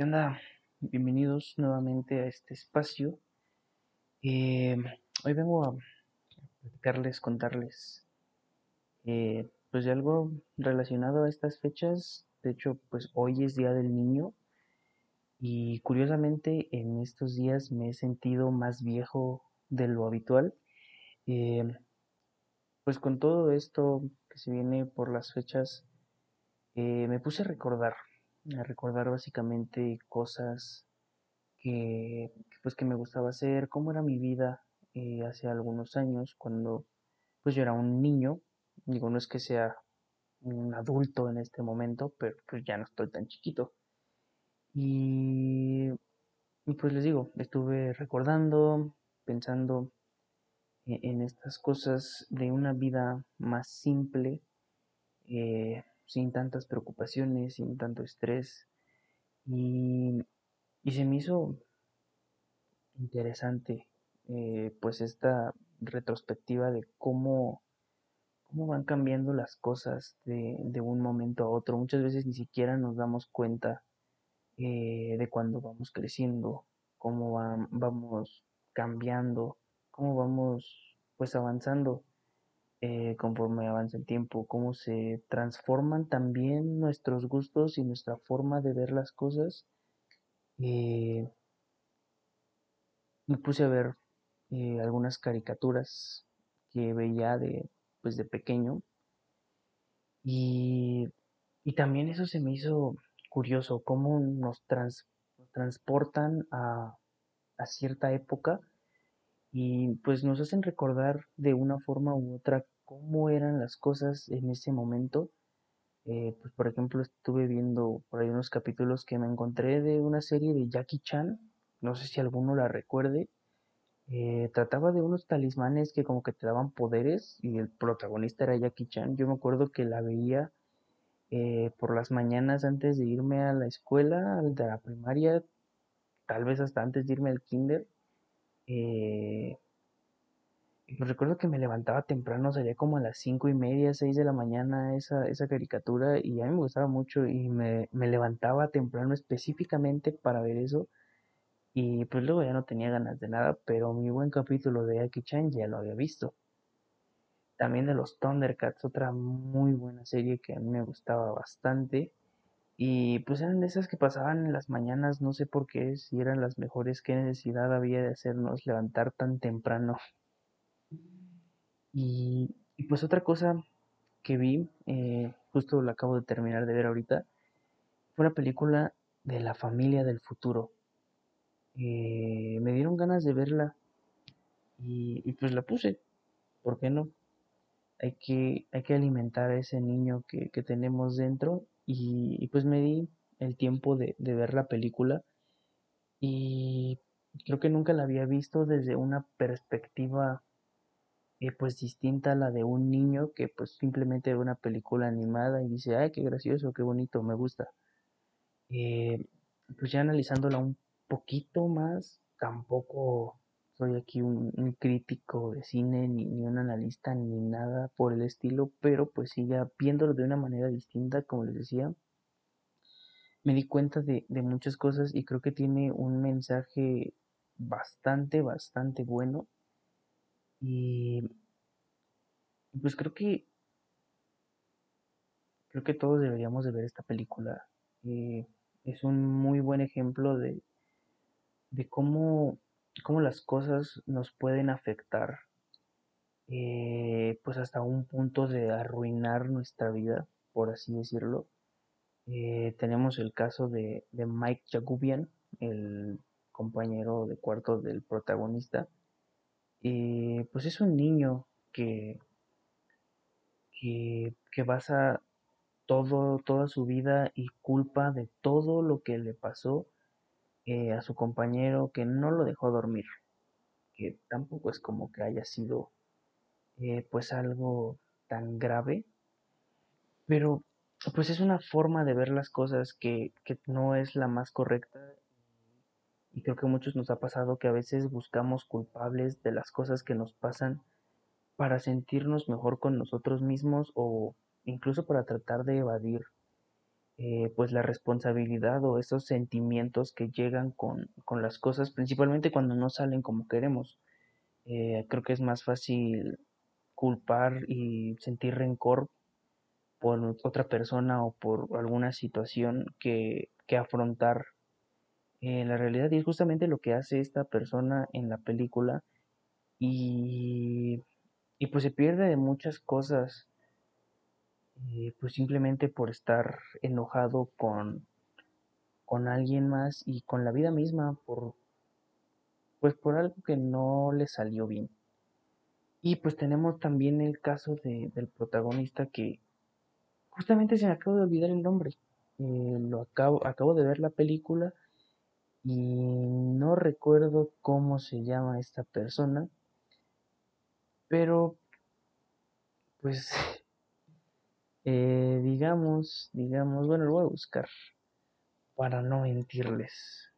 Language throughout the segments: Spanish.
¿Qué onda? Bienvenidos nuevamente a este espacio. Eh, hoy vengo a platicarles, contarles, eh, pues de algo relacionado a estas fechas. De hecho, pues hoy es Día del Niño y curiosamente en estos días me he sentido más viejo de lo habitual. Eh, pues con todo esto que se viene por las fechas, me puse a recordar a recordar básicamente cosas que, pues que me gustaba hacer, cómo era mi vida eh, hace algunos años cuando pues yo era un niño, digo no es que sea un adulto en este momento, pero pues ya no estoy tan chiquito. Y, pues les digo, estuve recordando, pensando en, en estas cosas de una vida más simple, eh, sin tantas preocupaciones, sin tanto estrés. Y, se me hizo interesante eh, pues esta retrospectiva de cómo, cómo van cambiando las cosas de, un momento a otro. Muchas veces ni siquiera nos damos cuenta eh, de cuando vamos creciendo, cómo vamos cambiando, cómo vamos pues avanzando. Eh, conforme avanza el tiempo, cómo se transforman también nuestros gustos y nuestra forma de ver las cosas. Eh, me puse a ver eh, algunas caricaturas que veía de, pues de pequeño y, también eso se me hizo curioso, cómo nos, transportan a, a cierta época y pues nos hacen recordar de una forma u otra cómo eran las cosas en ese momento. Eh, pues por ejemplo estuve viendo por ahí unos capítulos que me encontré de una serie de Jackie Chan, no sé si alguno la recuerde, eh, trataba de unos talismanes que como que te daban poderes y el protagonista era Jackie Chan. Yo me acuerdo que la veía eh, por las mañanas antes de irme a la escuela, de la primaria, tal vez hasta antes de irme al kinder. Eh, recuerdo que me levantaba temprano, salía como a las cinco y media, seis de la mañana esa, esa caricatura y a mí me gustaba mucho y me, me levantaba temprano específicamente para ver eso y pues luego ya no tenía ganas de nada, pero mi buen capítulo de Aki Chan ya lo había visto. También de los Thundercats, otra muy buena serie que a mí me gustaba bastante. Y pues eran esas que pasaban en las mañanas, no sé por qué, si eran las mejores, qué necesidad había de hacernos levantar tan temprano. Y, pues otra cosa que vi, eh, justo lo acabo de terminar de ver ahorita, fue una película de la familia del futuro. Eh, me dieron ganas de verla y, pues la puse, ¿por qué no? Hay que, hay que alimentar a ese niño que, que tenemos dentro y, pues me di el tiempo de, ver la película y creo que nunca la había visto desde una perspectiva eh, pues distinta a la de un niño que pues simplemente ve una película animada y dice, ay, qué gracioso, qué bonito, me gusta. Eh, pues ya analizándola un poquito más, tampoco soy aquí un, crítico de cine, ni, ni, un analista, ni nada por el estilo, pero pues sí, ya viéndolo de una manera distinta, como les decía, me di cuenta de, muchas cosas y creo que tiene un mensaje bastante, bastante bueno. Y pues creo que creo que todos deberíamos de ver esta película. Eh, es un muy buen ejemplo de, de cómo cómo las cosas nos pueden afectar, eh, pues hasta un punto de arruinar nuestra vida, por así decirlo. Eh, tenemos el caso de, Mike Jagubian, el compañero de cuarto del protagonista. Eh, pues es un niño que, que, que basa todo, toda su vida y culpa de todo lo que le pasó eh, a su compañero que no lo dejó dormir, que tampoco es como que haya sido eh, pues algo tan grave, pero pues es una forma de ver las cosas que, que no es la más correcta. Y creo que a muchos nos ha pasado que a veces buscamos culpables de las cosas que nos pasan para sentirnos mejor con nosotros mismos o incluso para tratar de evadir eh, pues la responsabilidad o esos sentimientos que llegan con, con las cosas, principalmente cuando no salen como queremos. Eh, creo que es más fácil culpar y sentir rencor por otra persona o por alguna situación que, que afrontar eh, la realidad. Y es justamente lo que hace esta persona en la película. Y, y pues se pierde de muchas cosas. Eh, pues simplemente por estar enojado con, con alguien más y con la vida misma por pues por algo que no le salió bien. Y pues tenemos también el caso de, del protagonista que justamente se me acaba de olvidar el nombre. Eh, lo acabo, acabo de ver la película y no recuerdo cómo se llama esta persona, pero pues eh, digamos, digamos, bueno, lo voy a buscar para no mentirles.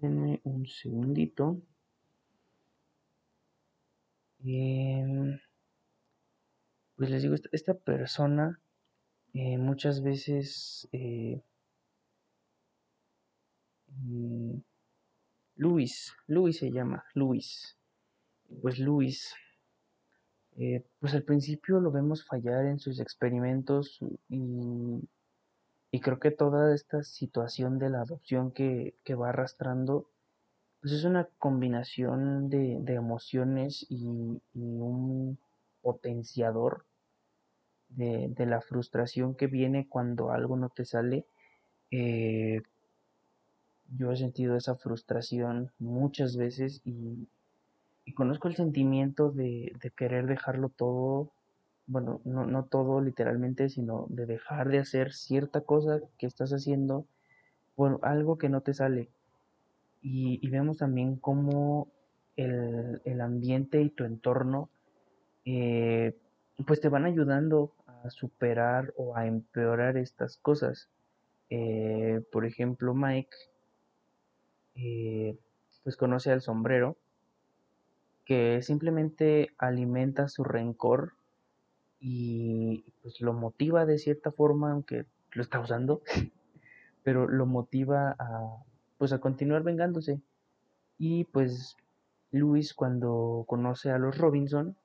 Denme un segundito. Em, pues les digo, esta, persona eh, muchas veces eh, mm, Luis, Luis se llama, Luis. Pues Luis, eh, pues al principio lo vemos fallar en sus experimentos y, y creo que toda esta situación de la adopción que, que va arrastrando, pues es una combinación de, de emociones y, y un potenciador de, de la frustración que viene cuando algo no te sale. Eh, yo he sentido esa frustración muchas veces y, y conozco el sentimiento de, de querer dejarlo todo, bueno, no, no todo literalmente, sino de dejar de hacer cierta cosa que estás haciendo por algo que no te sale. Y, y vemos también cómo el, el ambiente y tu entorno eh, pues te van ayudando a superar o a empeorar estas cosas. Eh, por ejemplo, Mike eh, pues conoce al sombrero que simplemente alimenta su rencor y pues lo motiva de cierta forma, aunque lo está usando, pero lo motiva a pues a continuar vengándose. Y pues Luis cuando conoce a los Robinson,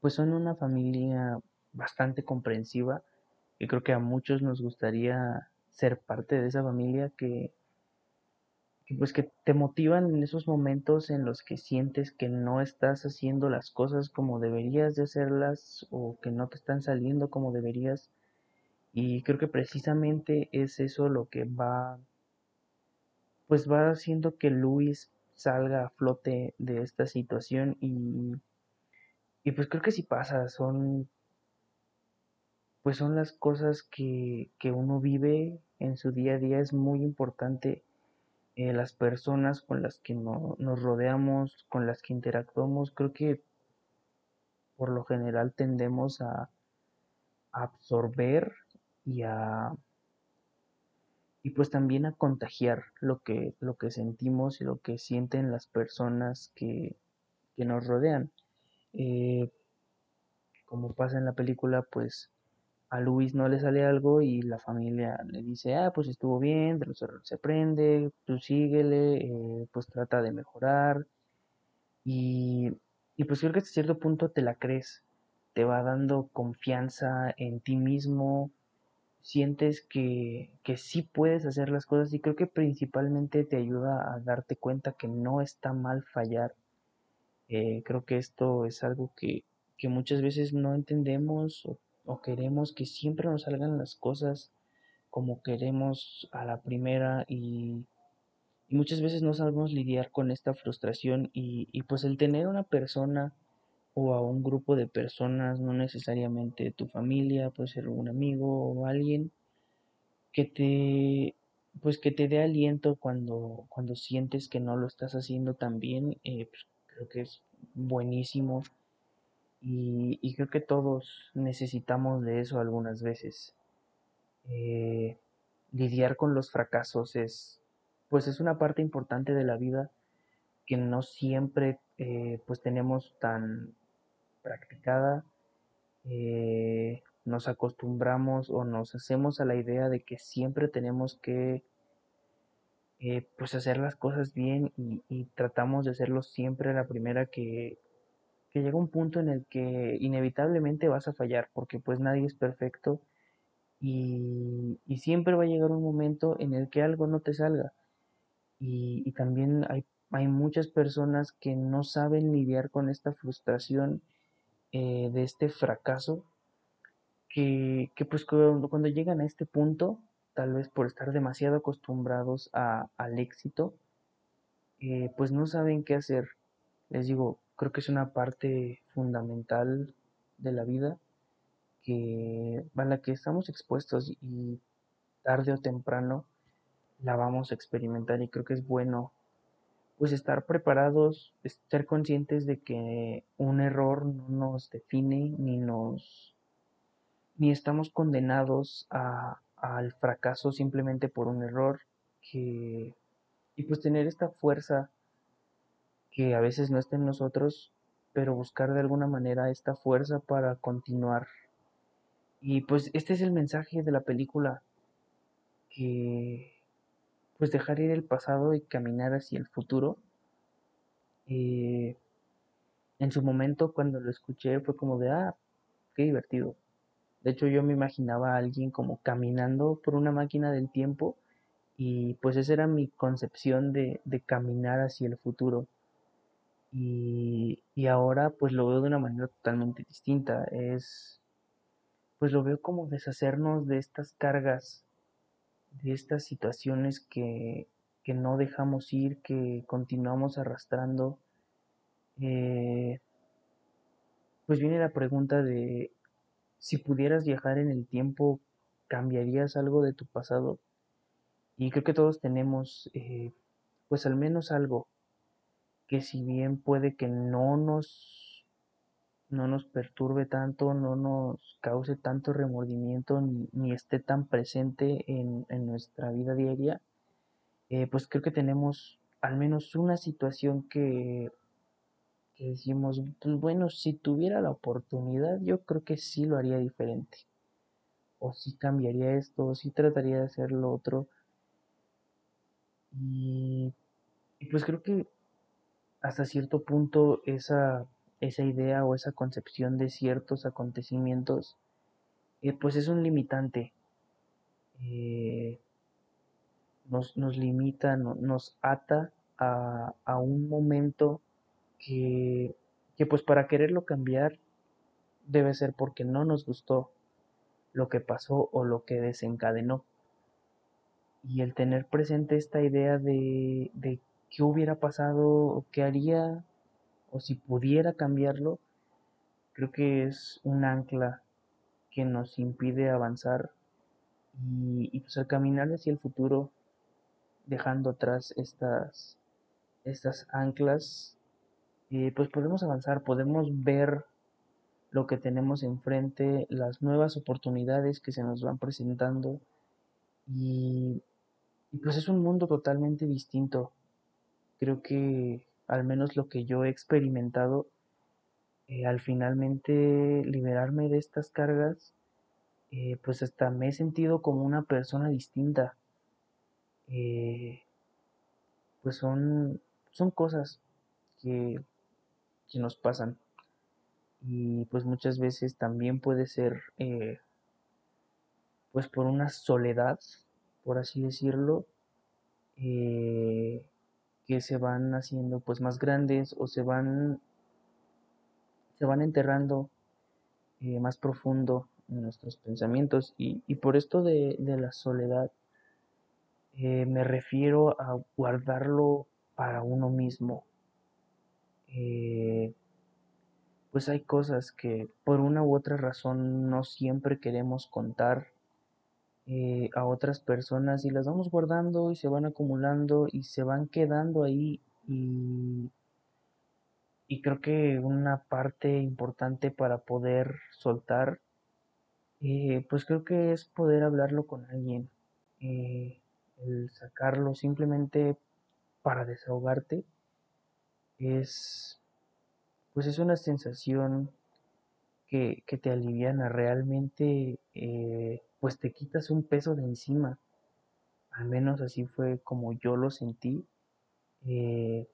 pues son una familia bastante comprensiva, y creo que a muchos nos gustaría ser parte de esa familia que pues que te motivan en esos momentos en los que sientes que no estás haciendo las cosas como deberías de hacerlas o que no te están saliendo como deberías. Y creo que precisamente es eso lo que va, pues va haciendo que Luis salga a flote de esta situación y, y pues creo que si pasa, son, pues son las cosas que, que uno vive en su día a día, es muy importante eh, las personas con las que no, nos rodeamos, con las que interactuamos, creo que por lo general tendemos a, absorber y a y pues también a contagiar lo que, lo que sentimos y lo que sienten las personas que, que nos rodean. Eh, como pasa en la película, pues a Luis no le sale algo y la familia le dice, ah, pues estuvo bien, de los errores se aprende, tú síguele, eh, pues trata de mejorar. Y, y pues creo que hasta cierto punto te la crees, te va dando confianza en ti mismo, sientes que, que sí puedes hacer las cosas y creo que principalmente te ayuda a darte cuenta que no está mal fallar. Eh, creo que esto es algo que, que muchas veces no entendemos o queremos que siempre nos salgan las cosas como queremos a la primera y, muchas veces no sabemos lidiar con esta frustración y, y, pues el tener una persona o a un grupo de personas, no necesariamente tu familia, puede ser un amigo o alguien que te pues que te dé aliento cuando, cuando sientes que no lo estás haciendo tan bien, eh, pues creo que es buenísimo y, y, creo que todos necesitamos de eso algunas veces. Eh, lidiar con los fracasos es, pues es una parte importante de la vida que no siempre eh, pues tenemos tan practicada. Eh, nos acostumbramos o nos hacemos a la idea de que siempre tenemos que pues hacer las cosas bien y, tratamos de hacerlo siempre la primera que, llega un punto en el que inevitablemente vas a fallar porque pues nadie es perfecto y, siempre va a llegar un momento en el que algo no te salga y, también hay, hay muchas personas que no saben lidiar con esta frustración eh, de este fracaso que, que pues cuando, cuando, llegan a este punto, tal vez por estar demasiado acostumbrados a, al éxito, eh, pues no saben qué hacer. Les digo, creo que es una parte fundamental de la vida que, a la que estamos expuestos y tarde o temprano la vamos a experimentar y creo que es bueno pues estar preparados, estar conscientes de que un error no nos define ni nos ni estamos condenados a, al fracaso simplemente por un error que y pues tener esta fuerza que a veces no está en nosotros pero buscar de alguna manera esta fuerza para continuar y pues este es el mensaje de la película que pues dejar ir el pasado y caminar hacia el futuro. Eh, en su momento cuando lo escuché fue como de, ah, qué divertido. De hecho yo me imaginaba a alguien como caminando por una máquina del tiempo y pues esa era mi concepción de, de caminar hacia el futuro. Y, y, ahora pues lo veo de una manera totalmente distinta. Es, pues lo veo como deshacernos de estas cargas de estas situaciones que, que no dejamos ir, que continuamos arrastrando, eh, pues viene la pregunta de si pudieras viajar en el tiempo, ¿cambiarías algo de tu pasado? Y creo que todos tenemos, eh, pues al menos algo que si bien puede que no nos no nos perturbe tanto, no nos cause tanto remordimiento ni, esté tan presente en, nuestra vida diaria, eh, pues creo que tenemos al menos una situación que, que decimos, pues bueno, si tuviera la oportunidad, yo creo que sí lo haría diferente. O sí cambiaría esto, o sí trataría de hacer lo otro. y pues creo que hasta cierto punto esa esa idea o esa concepción de ciertos acontecimientos, eh, pues es un limitante. Eh, nos, nos, limita, nos ata a, a, un momento que, que pues para quererlo cambiar debe ser porque no nos gustó lo que pasó o lo que desencadenó. Y el tener presente esta idea de, de qué hubiera pasado o qué haría o si pudiera cambiarlo, creo que es un ancla que nos impide avanzar y, pues al caminar hacia el futuro, dejando atrás estas, estas anclas, eh, pues podemos avanzar, podemos ver lo que tenemos enfrente, las nuevas oportunidades que se nos van presentando y, y pues es un mundo totalmente distinto. Creo que al menos lo que yo he experimentado, eh, al finalmente liberarme de estas cargas, eh, pues hasta me he sentido como una persona distinta. Eh, pues son, son cosas que, que, nos pasan. Y pues muchas veces también puede ser pues por una soledad, por así decirlo, que se van haciendo pues más grandes o se van se van enterrando eh, más profundo en nuestros pensamientos. Y, por esto de, la soledad eh, me refiero a guardarlo para uno mismo. Eh, pues hay cosas que por una u otra razón no siempre queremos contar eh, a otras personas y las vamos guardando y se van acumulando y se van quedando ahí y, y creo que una parte importante para poder soltar eh, pues creo que es poder hablarlo con alguien eh, el sacarlo simplemente para desahogarte es pues es una sensación que, que te aliviana, realmente eh, pues te quitas un peso de encima, al menos así fue como yo lo sentí, eh,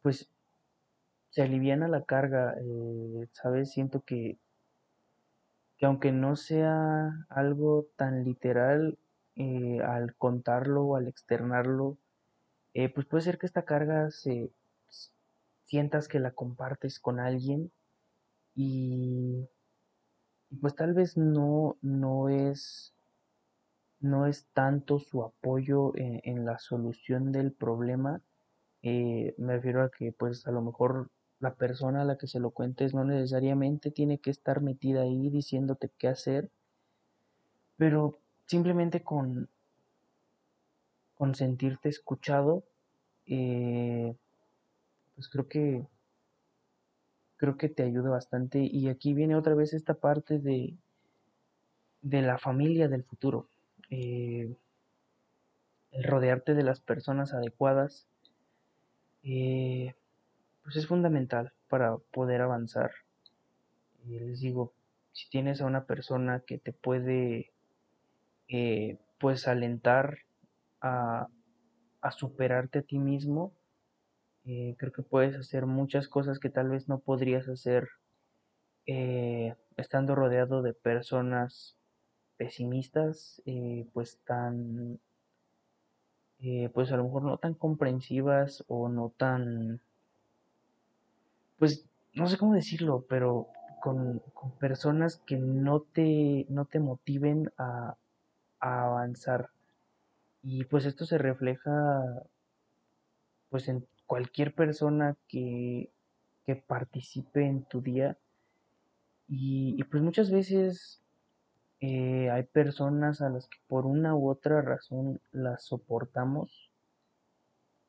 pues se aliviana la carga, eh, ¿sabes? Siento que, que aunque no sea algo tan literal, al contarlo o al externarlo, pues puede ser que esta carga se sientas que la compartes con alguien y, pues tal vez no, no es no es tanto su apoyo en, en la solución del problema, eh, me refiero a que pues a lo mejor la persona a la que se lo cuentes no necesariamente tiene que estar metida ahí diciéndote qué hacer, pero simplemente con, con sentirte escuchado, eh, pues creo que creo que te ayuda bastante. Y aquí viene otra vez esta parte de, de la familia del futuro. Eh, el rodearte de las personas adecuadas, eh, pues es fundamental para poder avanzar. Eh, les digo, si tienes a una persona que te puede pues alentar a, a, superarte a ti mismo, eh, creo que puedes hacer muchas cosas que tal vez no podrías hacer eh, estando rodeado de personas pesimistas, eh, pues tan, pues a lo mejor no tan comprensivas o no tan pues no sé cómo decirlo, pero con, con personas que no te, no te motiven a, a, avanzar. Y pues esto se refleja pues en cualquier persona que, que participe en tu día. Y, pues muchas veces eh, hay personas a las que por una u otra razón las soportamos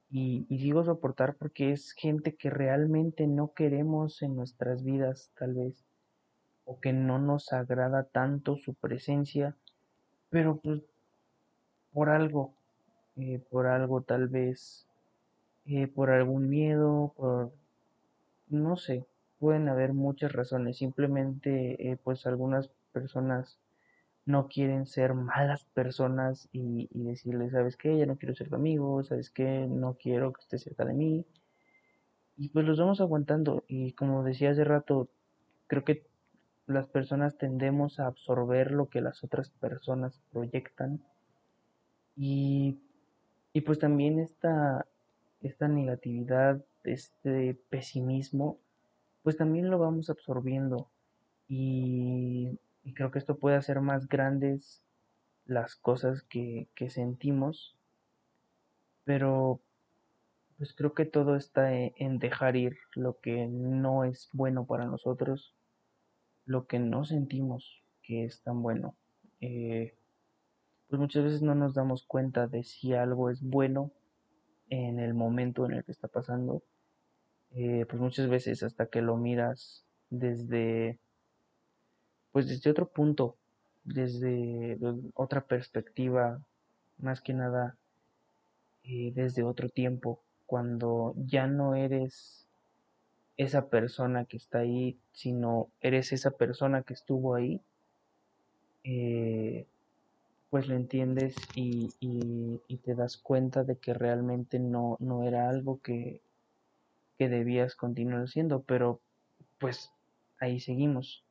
y, y, digo soportar porque es gente que realmente no queremos en nuestras vidas, tal vez, o que no nos agrada tanto su presencia, pero pues por algo, eh, por algo tal vez, eh, por algún miedo, por, no sé, pueden haber muchas razones, simplemente eh, pues algunas personas no quieren ser malas personas y, y decirles, ¿sabes qué? Ya no quiero ser tu amigo, ¿sabes qué? No quiero que estés cerca de mí. Y pues los vamos aguantando. Y como decía hace rato, creo que las personas tendemos a absorber lo que las otras personas proyectan. Y, y pues también esta, esta negatividad, este pesimismo, pues también lo vamos absorbiendo. Y creo que esto puede hacer más grandes las cosas que, que sentimos, pero pues creo que todo está e, en dejar ir lo que no es bueno para nosotros, lo que no sentimos que es tan bueno. Eh, pues muchas veces no nos damos cuenta de si algo es bueno en el momento en el que está pasando. Eh, pues muchas veces hasta que lo miras desde pues desde otro punto, desde otra perspectiva, más que nada eh, desde otro tiempo, cuando ya no eres esa persona que está ahí, sino eres esa persona que estuvo ahí, eh, pues lo entiendes y, y, te das cuenta de que realmente no, no era algo que, que debías continuar haciendo, pero pues ahí seguimos.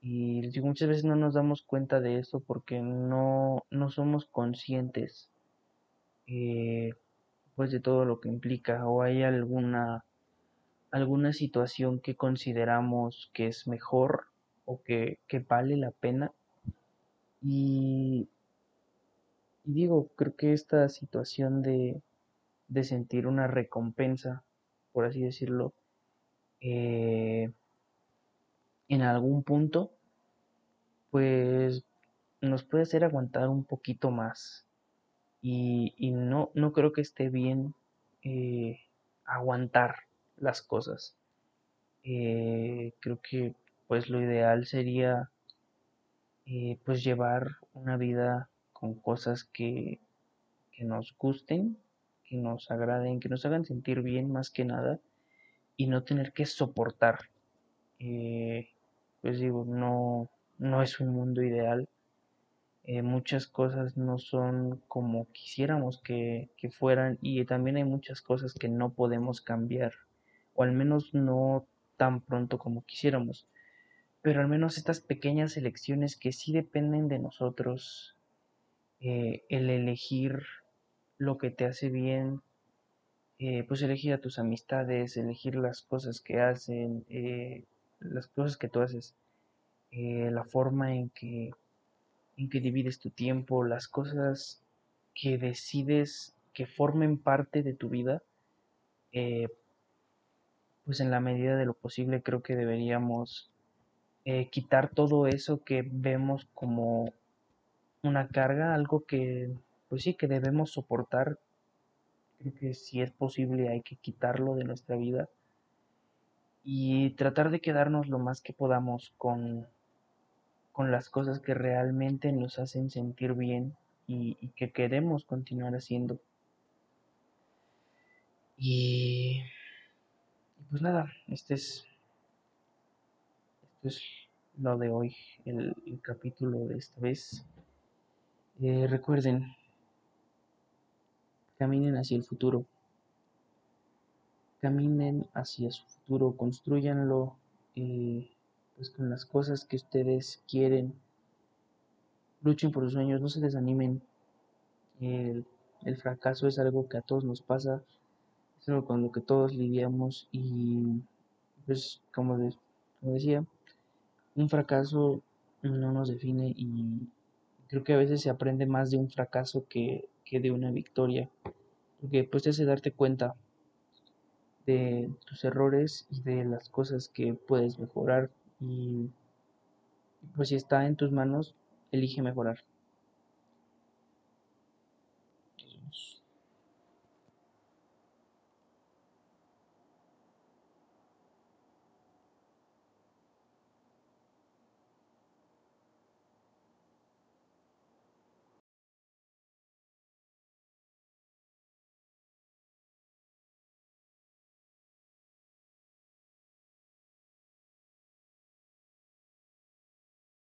Y digo, muchas veces no nos damos cuenta de eso porque no, no somos conscientes eh, pues de todo lo que implica o hay alguna alguna situación que consideramos que es mejor o que, que vale la pena y, digo creo que esta situación de, de sentir una recompensa por así decirlo eh, en algún punto, pues nos puede hacer aguantar un poquito más. Y, y no, no creo que esté bien eh, aguantar las cosas. Eh, creo que pues lo ideal sería eh, pues llevar una vida con cosas que, que nos gusten, que nos agraden, que nos hagan sentir bien más que nada y no tener que soportar eh, pues digo, no, no es un mundo ideal. Eh, muchas cosas no son como quisiéramos que, que fueran y también hay muchas cosas que no podemos cambiar, o al menos no tan pronto como quisiéramos. Pero al menos estas pequeñas elecciones que sí dependen de nosotros, eh, el elegir lo que te hace bien, eh, pues elegir a tus amistades, elegir las cosas que hacen, eh, las cosas que tú haces, la forma en que, en que divides tu tiempo, las cosas que decides que formen parte de tu vida, pues en la medida de lo posible creo que deberíamos quitar todo eso que vemos como una carga, algo que, pues sí, que debemos soportar. Creo que si es posible hay que quitarlo de nuestra vida y tratar de quedarnos lo más que podamos con, con las cosas que realmente nos hacen sentir bien y, que queremos continuar haciendo. Y, pues nada, este es, es lo de hoy, el capítulo de esta vez. Eh, recuerden, caminen hacia el futuro. Caminen hacia su futuro, construyanlo eh, pues con las cosas que ustedes quieren. Luchen por sus sueños, no se desanimen. El, fracaso es algo que a todos nos pasa, es algo con lo que todos lidiamos y pues como, como decía, un fracaso no nos define y Creo que a veces se aprende más de un fracaso que, de una victoria, porque pues te hace darte cuenta de tus errores y de las cosas que puedes mejorar y pues si está en tus manos, elige mejorar.